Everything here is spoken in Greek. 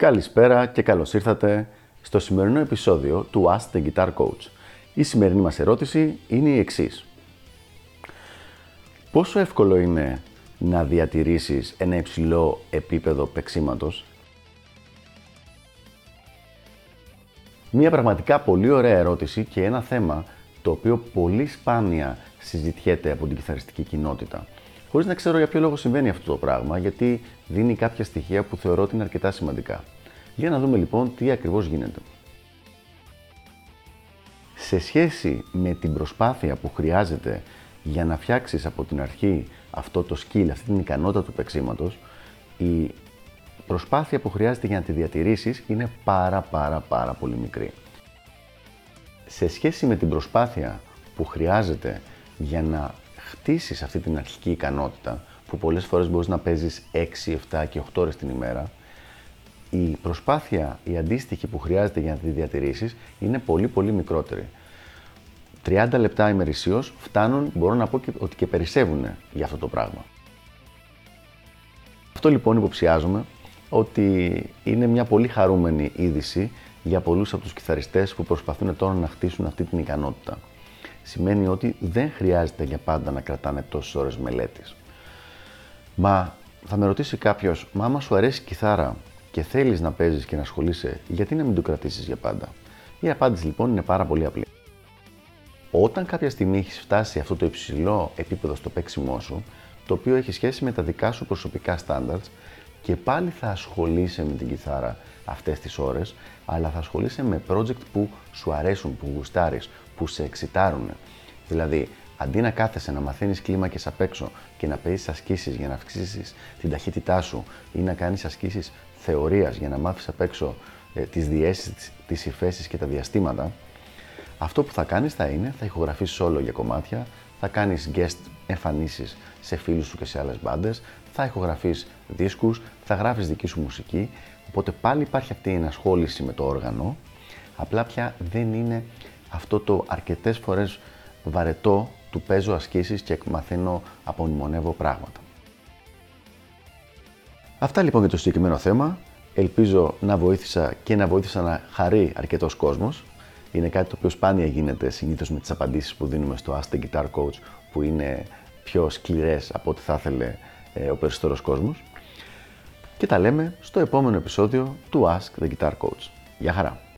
Καλησπέρα και καλώς ήρθατε στο σημερινό επεισόδιο του Ask the Guitar Coach. Η σημερινή μας ερώτηση είναι η εξής. Πόσο εύκολο είναι να διατηρήσεις ένα υψηλό επίπεδο παίξήματος; Μία πραγματικά πολύ ωραία ερώτηση και ένα θέμα το οποίο πολύ σπάνια συζητιέται από την κιθαριστική κοινότητα. Χωρίς να ξέρω για ποιο λόγο συμβαίνει αυτό το πράγμα, γιατί δίνει κάποια στοιχεία που θεωρώ ότι είναι αρκετά σημαντικά. Για να δούμε λοιπόν τι ακριβώς γίνεται. Σε σχέση με την προσπάθεια που χρειάζεται για να φτιάξεις από την αρχή αυτό το skill, αυτή την ικανότητα του παίξήματος, η προσπάθεια που χρειάζεται για να τη διατηρήσεις είναι πάρα πάρα πάρα πολύ μικρή. Σε σχέση με την προσπάθεια που χρειάζεται για να χτίσεις αυτή την αρχική ικανότητα, που πολλές φορές μπορείς να παίζεις 6, 7 και 8 ώρες την ημέρα, η προσπάθεια, η αντίστοιχη που χρειάζεται για να τη διατηρήσεις είναι πολύ πολύ μικρότερη. 30 λεπτά ημερησίως φτάνουν, μπορώ να πω ότι και περισσεύουν για αυτό το πράγμα. Αυτό λοιπόν υποψιάζομαι ότι είναι μια πολύ χαρούμενη είδηση για πολλούς από τους κιθαριστές που προσπαθούν τώρα να χτίσουν αυτή την ικανότητα. Σημαίνει ότι δεν χρειάζεται για πάντα να κρατάνε τόσες ώρες μελέτης. Μα θα με ρωτήσει κάποιος, μα άμα σου αρέσει η κιθάρα; Και θέλεις να παίζεις και να ασχολείσαι, γιατί να μην το κρατήσεις για πάντα; Η απάντηση λοιπόν είναι πάρα πολύ απλή. Όταν κάποια στιγμή έχεις φτάσει αυτό το υψηλό επίπεδο στο παίξιμό σου, το οποίο έχει σχέση με τα δικά σου προσωπικά standards, και πάλι θα ασχολείσαι με την κιθάρα αυτές τις ώρες, αλλά θα ασχολείσαι με project που σου αρέσουν, που γουστάρεις, που σε εξητάρουν. Δηλαδή, αντί να κάθεσαι να μαθαίνεις κλίμακες απ' έξω και να παίζεις ασκήσεις για να αυξήσεις την ταχύτητά σου ή να κάνεις ασκήσεις θεωρίας για να μάθεις απ' έξω ε, τις διέσεις, τις υφέσεις και τα διαστήματα, αυτό που θα κάνεις θα είναι, θα ηχογραφήσεις όλο για κομμάτια, θα κάνεις guest εμφανίσεις σε φίλους σου και σε άλλες μπάντες, θα ηχογραφείς δίσκους, θα γράφεις δική σου μουσική, οπότε πάλι υπάρχει αυτή η ενασχόληση με το όργανο, απλά πια δεν είναι αυτό το αρκετές φορές βαρετό του παίζω ασκήσεις και μαθαίνω, απονημονεύω πράγματα. Αυτά λοιπόν για το συγκεκριμένο θέμα. Ελπίζω να βοήθησα και να βοήθησα να χαρεί αρκετός κόσμος. Είναι κάτι το οποίο σπάνια γίνεται συνήθως με τις απαντήσεις που δίνουμε στο Ask the Guitar Coach, που είναι πιο σκληρές από ό,τι θα ήθελε ε, ο περισσότερος κόσμος. Και τα λέμε στο επόμενο επεισόδιο του Ask the Guitar Coach. Γεια χαρά!